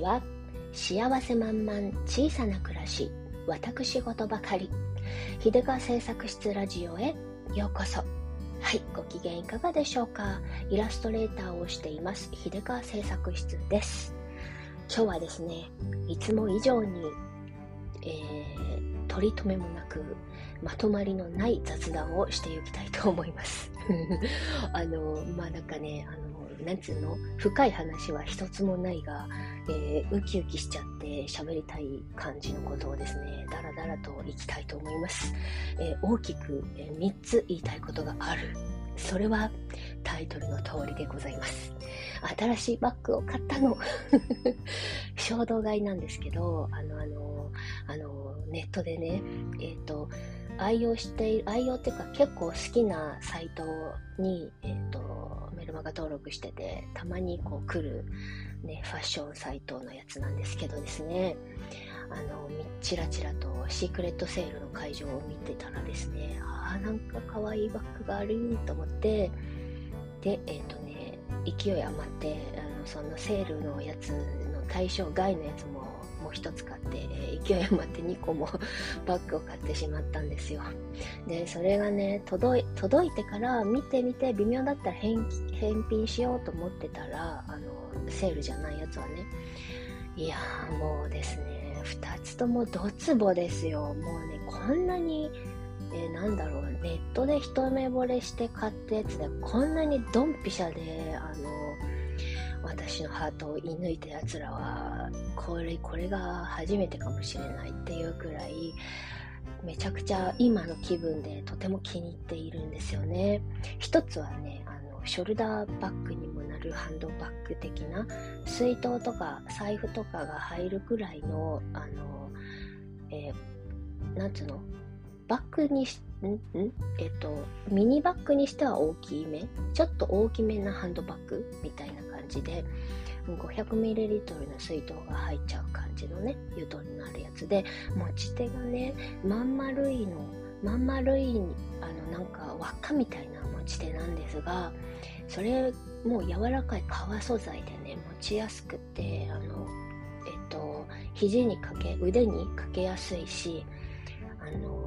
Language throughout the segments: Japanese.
は幸せ満々小さな暮らし私事ばかり。秀川製作室ラジオへようこそ。はいご機嫌いかがでしょうか？イラストレーターをしています。秀川製作室です。今日はですねいつも以上に、えー、取り留めもなくまとまりのない雑談をしていきたいと思います。あのまあなんかねあのなんつうの？深い話は一つもないが、え、ウキウキしちゃって喋りたい感じのことをですね、だらだらといきたいと思います。えー、大きく、え、3つ言いたいことがある。それはタイトルの通りでございます。新しいバッグを買ったの。衝動買いなんですけど、あの、あの、あの、ネットでね、えっ、ー、と、愛用している、愛用っていうか結構好きなサイトに、えっ、ー、と、メルマガ登録してて、たまにこう来る、ね、ファッションサイトのやつなんですけどですね、あの、チラチラとシークレットセールの会場を見てたらですね、ああ、なんか可愛いバッグがあると思って、で、えっ、ー、とね、勢い余って、あの、そのセールのやつの対象外のやつも1つ買って、えー、勢い余って2個も バッグを買ってしまったんですよ。で、それがね、届い届いてから見てみて微妙だったら返品しようと思ってたら、あの、セールじゃないやつはね、いやーもうですね、2つともドツボですよ。もうね、こんなに、え、なんだろう、ネットで一目惚れして買ったやつで、こんなにドンピシャで、あの、私のハートを射抜いたやつらはこれこれが初めてかもしれないっていうくらいめちゃくちゃ今の気分でとても気に入っているんですよね。一つはねあのショルダーバッグにもなるハンドバッグ的な水筒とか財布とかが入るくらいのあの、えー、なんつうの？バッグにしんん？えっとミニバッグにしては大きめ？ちょっと大きめなハンドバッグみたいな感じで 500ml の水筒が入っちゃう感じのね湯通りのあるやつで持ち手がねまん丸いのまん丸いあのなんか輪っかみたいな持ち手なんですがそれもう柔らかい革素材でね持ちやすくてあのえっと肘にかけ腕にかけやすいしあの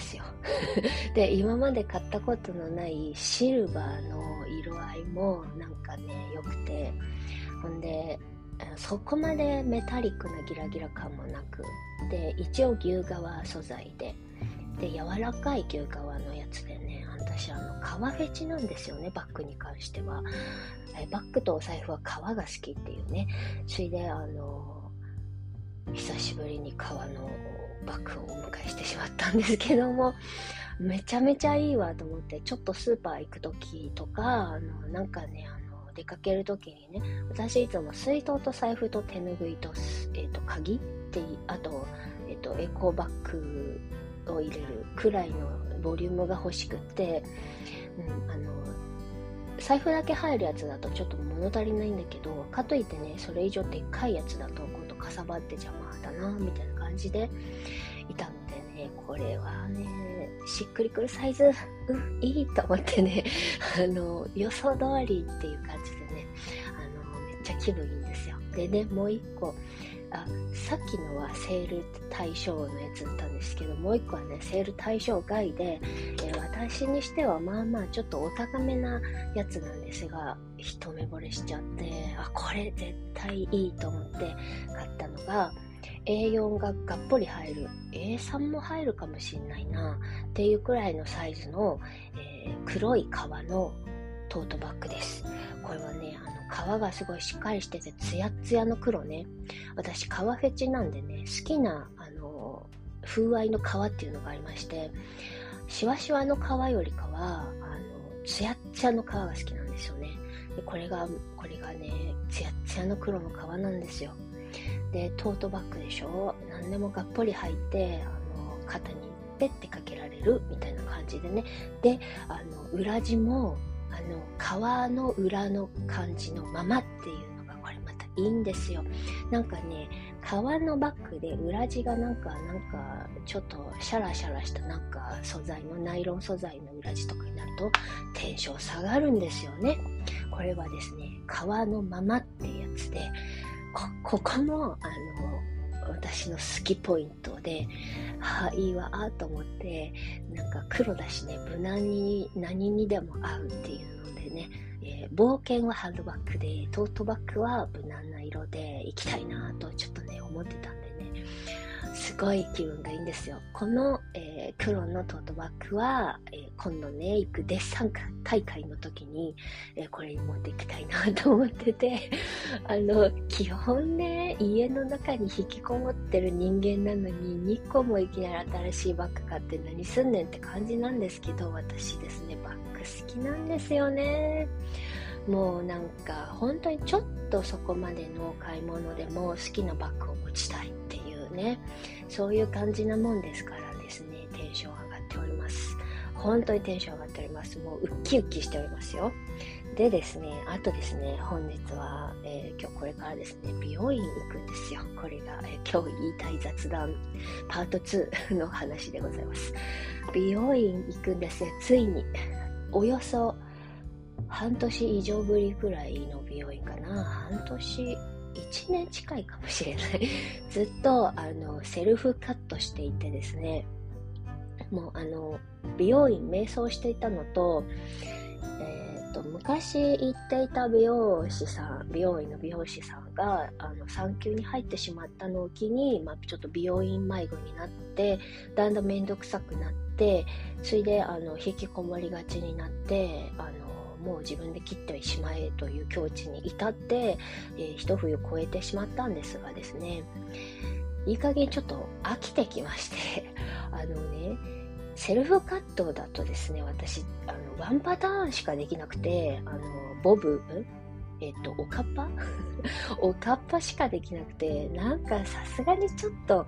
ですよ。で今まで買ったことのないシルバーの色合いもなんかね良くて。ほんでそこまでメタリックなギラギラ感もなく。で一応牛革素材で。で柔らかい牛革のやつでね。私あの革フェチなんですよねバッグに関しては。えバッグとお財布は革が好きっていうね。それであの久しぶりに革のバッグをお迎えしてしまったんですけどもめちゃめちゃいいわと思って、ちょっとスーパー行く時とか、あの、なんかね、あの、出かける時にね、私いつも水筒と財布と手拭いと、えっ、ー、と、鍵って、あと、えっ、ー、と、エコーバッグを入れるくらいのボリュームが欲しくて、うん、あの、財布だけ入るやつだとちょっと物足りないんだけど、かといってね、それ以上でっかいやつだと、今度かさばって邪魔だな、みたいな感じでいたのでね、これはね、しっくりくるサイズ、うん、いいと思ってね、あの、予想通りっていう感じでね、あの、めっちゃ気分いいんですよ。でね、もう一個、あ、さっきのはセール対象のやつだったんですけど、もう一個はね、セール対象外で、えー、私にしてはまあまあちょっとお高めなやつなんですが、一目惚れしちゃって、あ、これ絶対いいと思って買ったのが、A4 ががっぽり入る。A3 も入るかもしんないな。っていうくらいのサイズの、えー、黒い革のトートバッグです。これはねあの革がすごいしっかりしててツヤツヤの黒ね。私革フェチなんでね好きなあの風合いの革っていうのがありましてシワシワの革よりかはあのツヤツヤの革が好きなんですよね。でこれがこれがねツヤツヤの黒の革なんですよ。でトートバッグでしょ？何でもがっぽり入ってあの肩にペッてかけられるみたいな感じでね。であの裏地もあの革の裏の感じのままっていうのがこれまたいいんですよ。なんかね革のバッグで裏地がなんかなんかちょっとシャラシャラしたなんか素材のナイロン素材の裏地とかになるとテンション下がるんですよね。これはですね革のままってやつでここもあの私の好きポイントで、ああ、いいわ、と思って、なんか黒だしね、無難に何にでも合うっていうのでね、えー、冒険はハードバッグで、トートバッグは無難な色で行きたいなとちょっとね、思ってたんでね、すごい気分がいいんですよ。この、えー、黒のトートバッグは、えー、今度ね、行くデッサン大会の時に、えー、これに持っていきたいなと思ってて、あの、基本ね、家の中に引きこもってる人間なのに、2個もいきなり新しいバッグ買って何すんねんって感じなんですけど、私ですね、バッグ好きなんですよね。もうなんか本当にちょっとそこまでの買い物でも好きなバッグを持ちたいね。そういう感じなもんですからですね。テンション上がっております。本当にテンション上がっております。もうウッキウキしておりますよ。でですねあとですね本日は、えー、今日これからですね美容院行くんですよ。これが、えー、今日言いたい雑談パート2 の話でございます。美容院行くんですねついにおよそ半年以上ぶりくらいの美容院かな。半年1年近いかもしれない。ずっとあのセルフカットしていてですね。もうあの美容院瞑想していたのと,、えーと、昔行っていた美容師さん美容院の美容師さんがあの産休に入ってしまったのを機に、まあ、ちょっと美容院迷子になってだんだん面倒くさくなってそれであの引きこもりがちになってあのもう自分で切ってしまえという境地に至って、えー、一冬越えてしまったんですがですねいい加減ちょっと飽きてきまして あのねセルフカットだとですね私あのワンパターンしかできなくてあのボブえっ、とおかっぱ？おかっぱしかできなくてなんかさすがにちょっと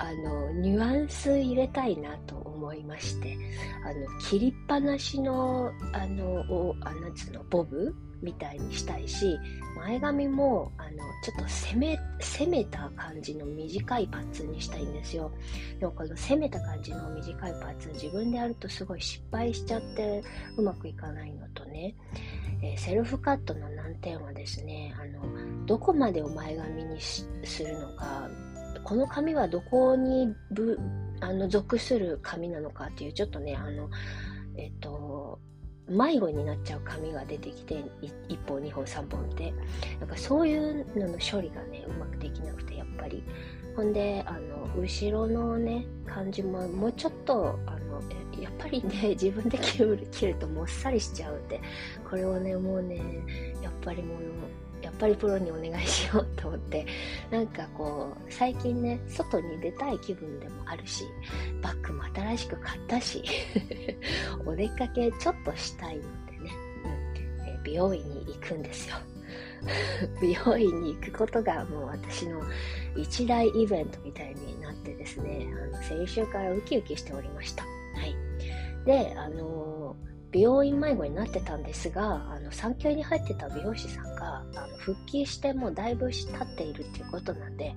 あのニュアンス入れたいなと思いましてあの切りっぱなしのあのあなんつうのボブみたいにしたいし前髪もあのちょっと攻め攻めた感じの短いパーツにしたいんですよ。でもこの攻めた感じの短いパーツ自分でやるとすごい失敗しちゃってうまくいかないのとね、えー、セルフカットの難点はですねあのどこまでを前髪にするのかこの髪はどこにぶあの属する髪なのかっていうちょっとねあのえっと迷子になっちゃう髪が出てきて1本2本3本って。なんかそういうのの処理がねうまくできなくてやっぱり。ほんであの後ろのね感じももうちょっとあのやっぱりね 自分で切る切るともっさりしちゃうんでこれをねもうねやっぱりもうぱりプロにお願いしようと思ってなんかこう最近ね外に出たい気分でもあるしバッグも新しく買ったし お出かけちょっとしたいのでね、うんえ美容院に行くんですよ 美容院に行くことがもう私の一大イベントみたいになってですねあの先週からウキウキしておりました。はい、であのー美容院迷子になってたんですがあの産休に入ってた美容師さんがあの復帰してもうだいぶ経っているっていうことなんで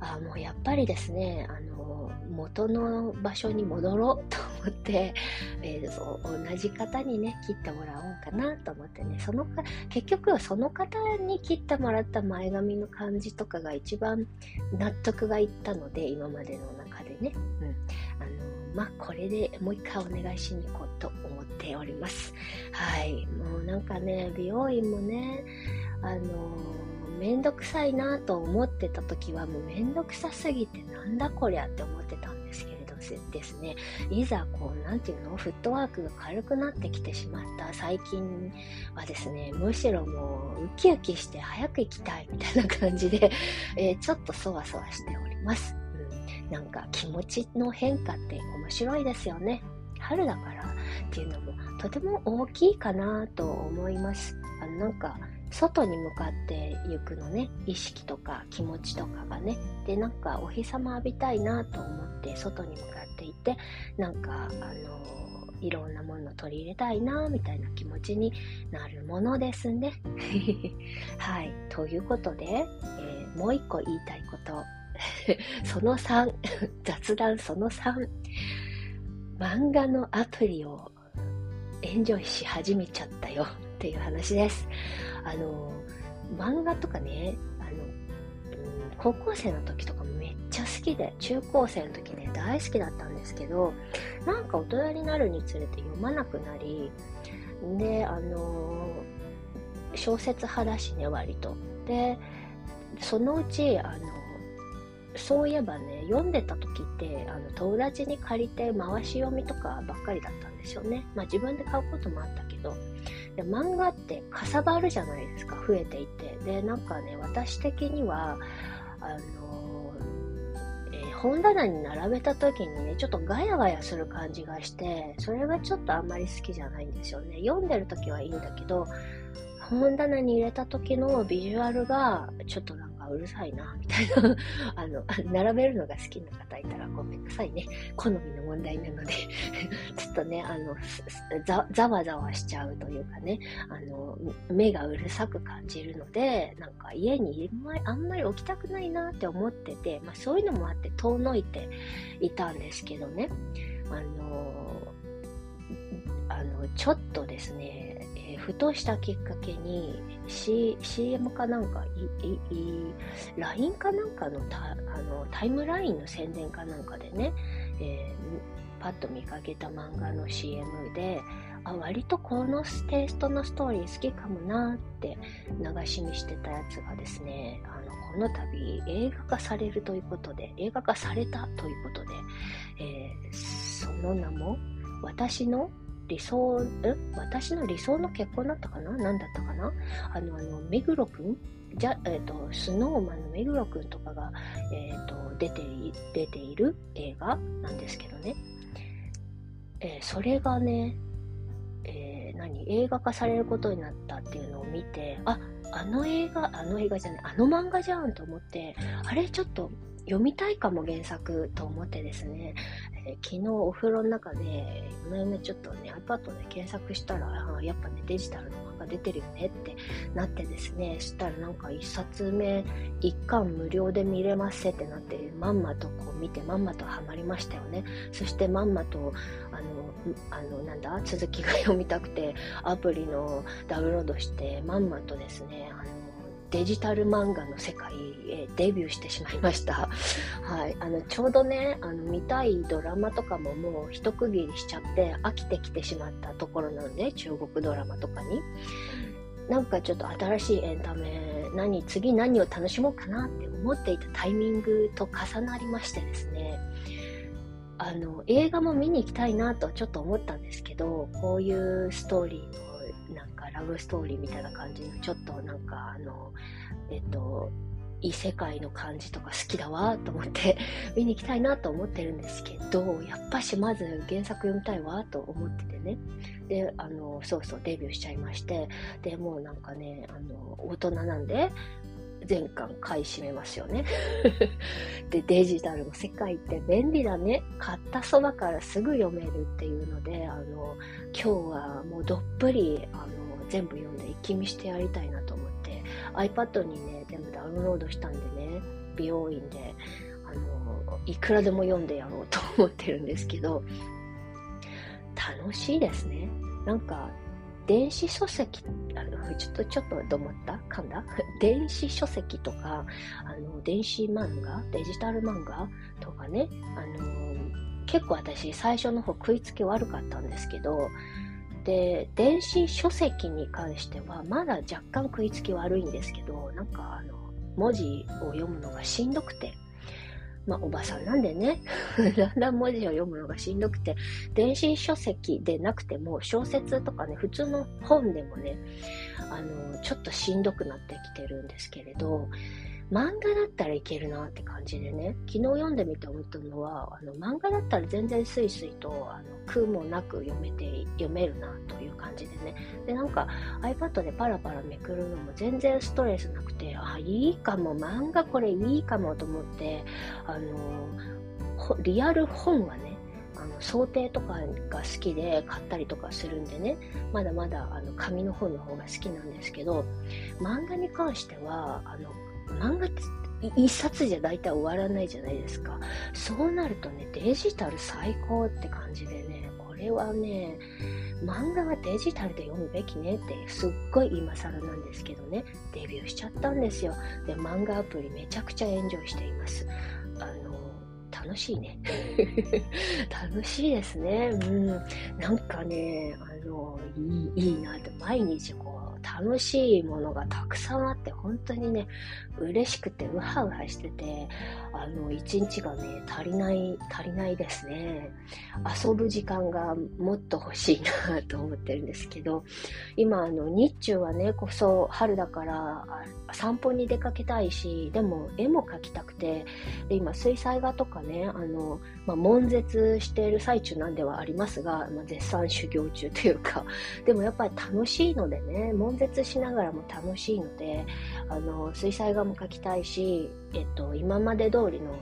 あもうやっぱりですねあの元の場所に戻ろうと思って、えー、同じ方にね切ってもらおうかなと思ってねそのか結局はその方に切ってもらった前髪の感じとかが一番納得がいったので今までの中でね、うん、あのまあこれでもう一回お願いしに行こうと思っております。はい。もうなんかね、美容院もね、あのー、めんどくさいなと思ってた時はもうめんどくさすぎてなんだこりゃって思ってたんですけれどですね、いざこう、なんていうの、フットワークが軽くなってきてしまった最近はですね、むしろもうウキウキして早く行きたいみたいな感じで、えー、ちょっとそわそわしております。なんか気持ちの変化って面白いですよね。春だからっていうのもとても大きいかなと思います。あのなんか外に向かって行くのね意識とか気持ちとかがねでなんかお日様浴びたいなと思って外に向かっていてなんかあのいろんなものを取り入れたいなみたいな気持ちになるものですね。はい。ということで、えー、もう一個言いたいことその3、雑談その3、漫画のアプリをエンジョイし始めちゃったよっていう話です。あの、漫画とかね、あの、高校生の時とかもめっちゃ好きで、中高生の時ね、大好きだったんですけど、なんか大人になるにつれて読まなくなり、で、あの、小説派だしね、割と。で、そのうち、あの、そういえばね、読んでた時って、あの、友達に借りて回し読みとかばっかりだったんですよね。まあ自分で買うこともあったけど、で漫画ってかさばるじゃないですか、増えていて。で、なんかね、私的には、あのえー、本棚に並べた時にね、ちょっとガヤガヤする感じがして、それがちょっとあんまり好きじゃないんですよね。読んでる時はいいんだけど、本棚に入れた時のビジュアルがちょっとなんかうるさいな、みたいな。あの、並べるのが好きな方いたらごめんなさいね。好みの問題なので。ちょっとね、あの、ざ、わざわしちゃうというかね、あの、目がうるさく感じるので、なんか家にあんまり置きたくないなって思ってて、まあそういうのもあって遠のいていたんですけどね、あの、あの、ちょっとですねえ、ふとしたきっかけに、C、CM かなんか、LINE かなんかのタあのタイムラインの宣伝かなんかでね、えー、パッと見かけた漫画の CM で、あ、割とこのテイストのストーリー好きかもなって流し見してたやつがですね、あの、この度映画化されるということで、映画化されたということで、えー、その名も、私の理想、え私の理想の結婚だったかな？何だったかな？あの、あの、目黒くん？じゃ、えっ、ー、と、スノーマンの目黒くんとかが、えっ、ー、と、出てい、出ている映画なんですけどね。えー、それがね、えー、何？映画化されることになったっていうのを見て、あ、あの映画、あの映画じゃない、あの漫画じゃんと思って、あれちょっと読みたいかも原作と思ってですね、えー、昨日お風呂の中で、夜嫁ちょっとね、iPad で検索したら、やっぱね、デジタルの漫画出てるよねってなってですね、そしたらなんか一冊目、一巻無料で見れますってなって、まんまとこう見て、まんまとハマりましたよね。そしてまんまと、あの、あの、なんだ、続きが読みたくて、アプリのダウンロードして、まんまとですね、あの、デジタル漫画の世界へデビューしてしまいました。はい。あの、ちょうどね、あの、見たいドラマとかももう一区切りしちゃって飽きてきてしまったところなので、中国ドラマとかに。なんかちょっと新しいエンタメ、何、次何を楽しもうかなって思っていたタイミングと重なりましてですね、あの、映画も見に行きたいなとちょっと思ったんですけど、こういうストーリーのブストーリーみたいな感じのちょっとなんかあのえっと異世界の感じとか好きだわと思って 見に行きたいなと思ってるんですけどやっぱしまず原作読みたいわと思っててねであのそうそうデビューしちゃいましてでもうなんかねあの大人なんで全巻買い占めますよね で、デジタルの世界って便利だね。買ったそばからすぐ読めるっていうので、あの、今日はもうどっぷり、あ、全部読んで一気見してやりたいなと思って、iPad にね、全部ダウンロードしたんでね、美容院で、あの、いくらでも読んでやろうと思ってるんですけど、楽しいですね。なんか、電子書籍、あの、ちょっと、ちょっとど思った？噛んだ？電子書籍とか、あの、電子漫画？デジタル漫画？とかね、あの、結構私最初の方食いつき悪かったんですけど、で、電子書籍に関してはまだ若干食いつき悪いんですけど、なんかあの、文字を読むのがしんどくて、まあ、おばさんなんでね、だんだん文字を読むのがしんどくて、電子書籍でなくても、小説とかね、普通の本でもね、あの、ちょっとしんどくなってきてるんですけれど、漫画だったらいけるなって感じでね、昨日読んでみて思ったのは、あの漫画だったら全然スイスイとあの空もなく読めて、読めるなという感じでね。で、なんか iPad でパラパラめくるのも全然ストレスなくて、あ、いいかも、漫画これいいかもと思って、あの、リアル本はね、あの想定とかが好きで買ったりとかするんでね、まだまだあの紙の本の方が好きなんですけど、漫画に関しては、あの漫画って一冊じゃ大体終わらないじゃないですか。そうなるとね、デジタル最高って感じでね、これはね、漫画はデジタルで読むべきねってすっごい今更なんですけどね、デビューしちゃったんですよ。で、漫画アプリめちゃくちゃエンジョイしています。あの、楽しいね。楽しいですね。うん。なんかね、あの、いい、いいなって、毎日こう、楽しいものがたくさんあって、本当にね、嬉しくてウハウハしてて、あの、一日がね、足りない、足りないですね。遊ぶ時間がもっと欲しいなと思ってるんですけど、今、あの、日中はね、こそ春だから、散歩に出かけたいし、でも絵も描きたくて、で今、水彩画とかね、あの、まあ、悶絶している最中なんではありますが、まあ、絶賛修行中というか、でもやっぱり楽しいのでね、悶絶しながらも楽しいので、あの、水彩画も描きたいし、えっと、今まで通りの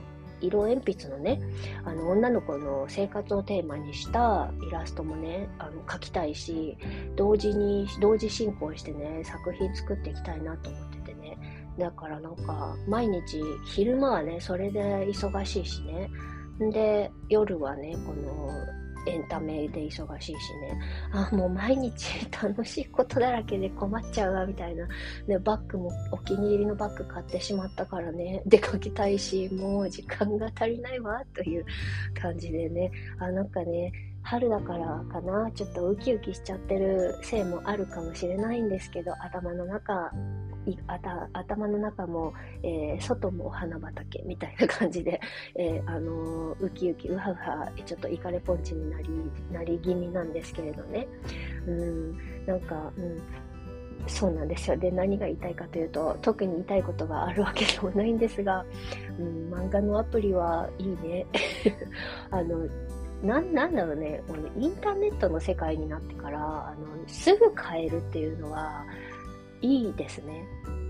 色鉛筆のね、あの、女の子の生活をテーマにしたイラストもね、あの、描きたいし、同時に、同時進行してね、作品作っていきたいなと思って。だからなんか、毎日、昼間はね、それで忙しいしね。で、夜はね、この、エンタメで忙しいしね。あ、もう毎日楽しいことだらけで困っちゃうわ、みたいな。で、バッグもお気に入りのバッグ買ってしまったからね、出かけたいし、もう時間が足りないわ、という感じでね。あ、なんかね、春だからかな、ちょっとウキウキしちゃってるせいもあるかもしれないんですけど、頭の中、頭の中も、えー、外もお花畑みたいな感じで、えー、あのー、ウキウキ、ウハウハ、ちょっとイカレポンチになり、なり気味なんですけれどね。うん、なんか、うん、そうなんですよ。で、何が言いたいかというと、特に言いたいことがあるわけでもないんですが、うん、漫画のアプリはいいね。あの、な、なんだろうね、インターネットの世界になってから、あの、すぐ買えるっていうのは、いいですね。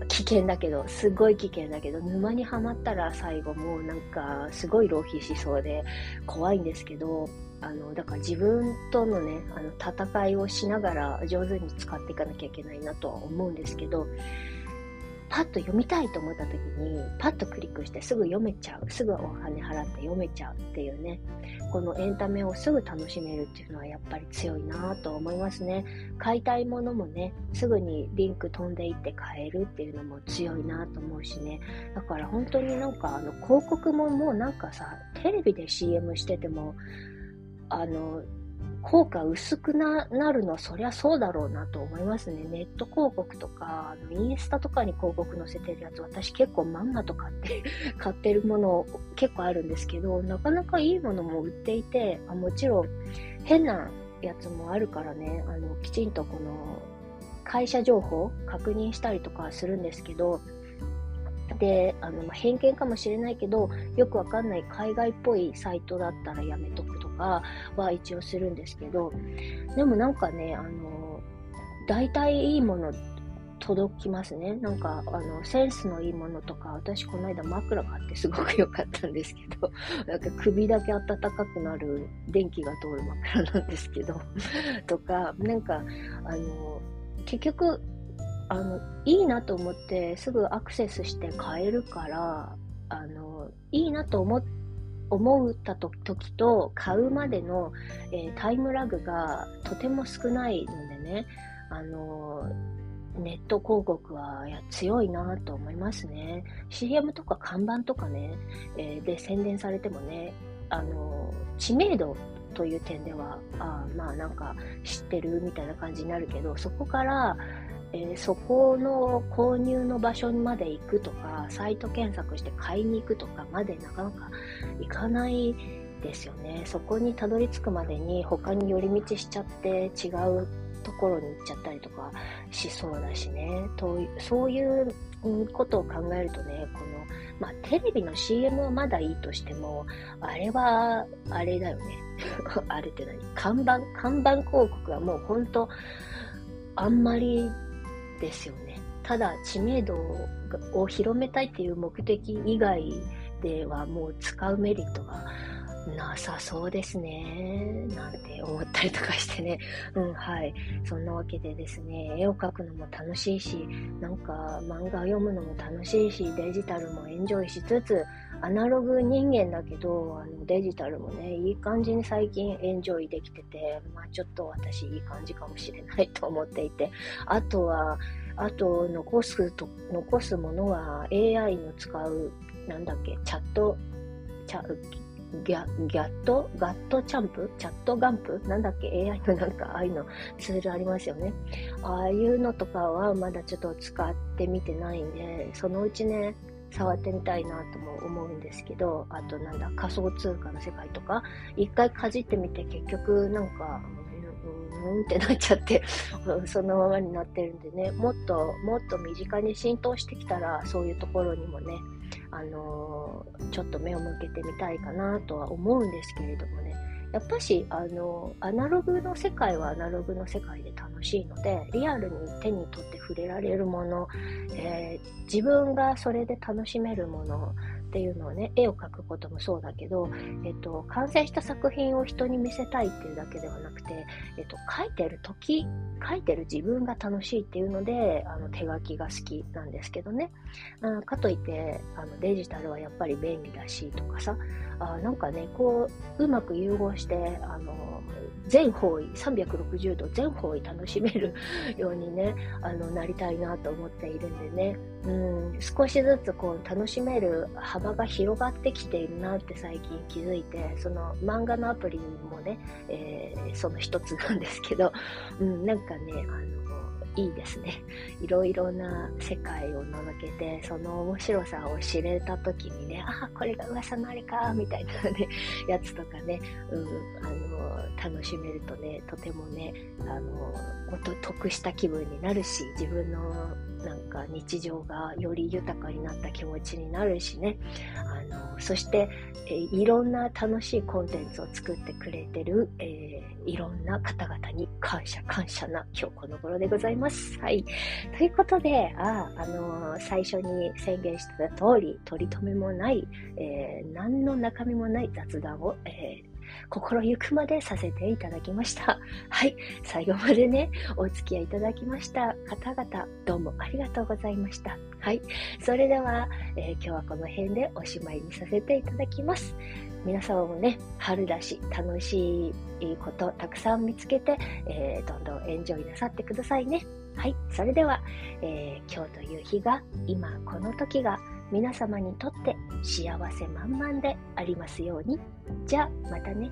危険だけど、すごい危険だけど、沼にはまったら最後もうなんか、すごい浪費しそうで、怖いんですけど、あの、だから自分とのね、あの、戦いをしながら上手に使っていかなきゃいけないなとは思うんですけど、パッと読みたいと思った時に、パッとクリックしてすぐ読めちゃう。すぐお金払って読めちゃうっていうね。このエンタメをすぐ楽しめるっていうのはやっぱり強いなと思いますね。買いたいものもね、すぐにリンク飛んでいって買えるっていうのも強いなと思うしね。だから本当になんかあの広告ももうなんかさ、テレビで CM してても、あの、効果薄くなるのはそりゃそうだろうなと思いますね。ネット広告とか、あのインスタとかに広告載せてるやつ、私結構漫画とかって 買ってるもの結構あるんですけど、なかなかいいものも売っていて、あもちろん変なやつもあるからね、あのきちんとこの会社情報確認したりとかするんですけど、で、あの、偏見かもしれないけど、よくわかんない海外っぽいサイトだったらやめとくかは一応するんですけど、でもなんかね、あの、大体いいもの届きますね。なんか、あの、センスのいいものとか、私この間枕買ってすごく良かったんですけど、なんか首だけ暖かくなる電気が通る枕なんですけど、とか、なんか、あの、結局、あの、いいなと思ってすぐアクセスして買えるから、あの、いいなと思って思った時と買うまでの、えー、タイムラグがとても少ないのでね、あの、ネット広告はいや強いなと思いますね。CM とか看板とかね、えー、で宣伝されてもね、あの、知名度という点では、あまあなんか知ってるみたいな感じになるけど、そこから、えー、そこの購入の場所まで行くとか、サイト検索して買いに行くとかまでなかなか行かないですよね。そこにたどり着くまでに他に寄り道しちゃって違うところに行っちゃったりとかしそうだしね。とそういうことを考えるとね、この、まあ、テレビの CM はまだいいとしても、あれは、あれだよね。あれって何？看板看板広告はもう本当あんまりですよね。ただ知名度を広めたいっていう目的以外ではもう使うメリットがなさそうですね。なんて思ったりとかしてね。うん、はい。そんなわけでですね、絵を描くのも楽しいし、なんか漫画読むのも楽しいし、デジタルもエンジョイしつつ、アナログ人間だけど、あのデジタルもね、いい感じに最近エンジョイできてて、まあちょっと私いい感じかもしれないと思っていて、あとは、あと残すと、残すものは AI の使う、なんだっけ、チャット、チャギャギャットガットチャンプ？チャットガンプ？なんだっけ ?AI のなんかああいうのツールありますよね。ああいうのとかはまだちょっと使ってみてないんで、そのうちね、触ってみたいなとも思うんですけど、あとなんだ、仮想通貨の世界とか、一回かじってみて結局なんか、うん、うんってなっちゃって そのままになってるんでね、もっともっと身近に浸透してきたら、そういうところにもね、あの、ちょっと目を向けてみたいかなとは思うんですけれどもね、やっぱし、あの、アナログの世界はアナログの世界で楽しいので、リアルに手に取って触れられるもの、えー、自分がそれで楽しめるものっていうのをね、絵を描くこともそうだけど、えっと、完成した作品を人に見せたいっていうだけではなくて、えっと、描いてる時、描いてる自分が楽しいっていうので、あの、手書きが好きなんですけどね。うん、かといって、あの、デジタルはやっぱり便利だしとかさ、あなんかね、こう、うまく融合して、あの、全方位、360度全方位楽しめるようにね、あの、なりたいなと思っているんでね、うん、少しずつこう、楽しめる幅が広がってきているなって最近気づいて、その漫画のアプリもね、えー、その一つなんですけど、うん、なんかね、あの、いいですね。いろいろな世界を覗けて、その面白さを知れた時にね、ああ、これが噂のあれか、みたいなね、やつとかね、うん、あの、楽しめるとね、とてもね、あの、得した気分になるし、自分のなんか日常がより豊かになった気持ちになるしね、あの、そして、えいろんな楽しいコンテンツを作ってくれてる、えー、いろんな方々に感謝感謝な今日この頃でございます。はい。ということで、あ、あのー、最初に宣言してた通り、取り留めもない、えー、何の中身もない雑談を、えー心ゆくまでさせていただきました。はい。最後までね、お付き合いいただきました方々、どうもありがとうございました。はい。それでは、えー、今日はこの辺でおしまいにさせていただきます。皆様もね、春だし、楽しいことたくさん見つけて、えー、どんどんエンジョイなさってくださいね。はい。それでは、えー、今日という日が、今この時が、皆様にとって幸せ満々でありますように。じゃあ、またね。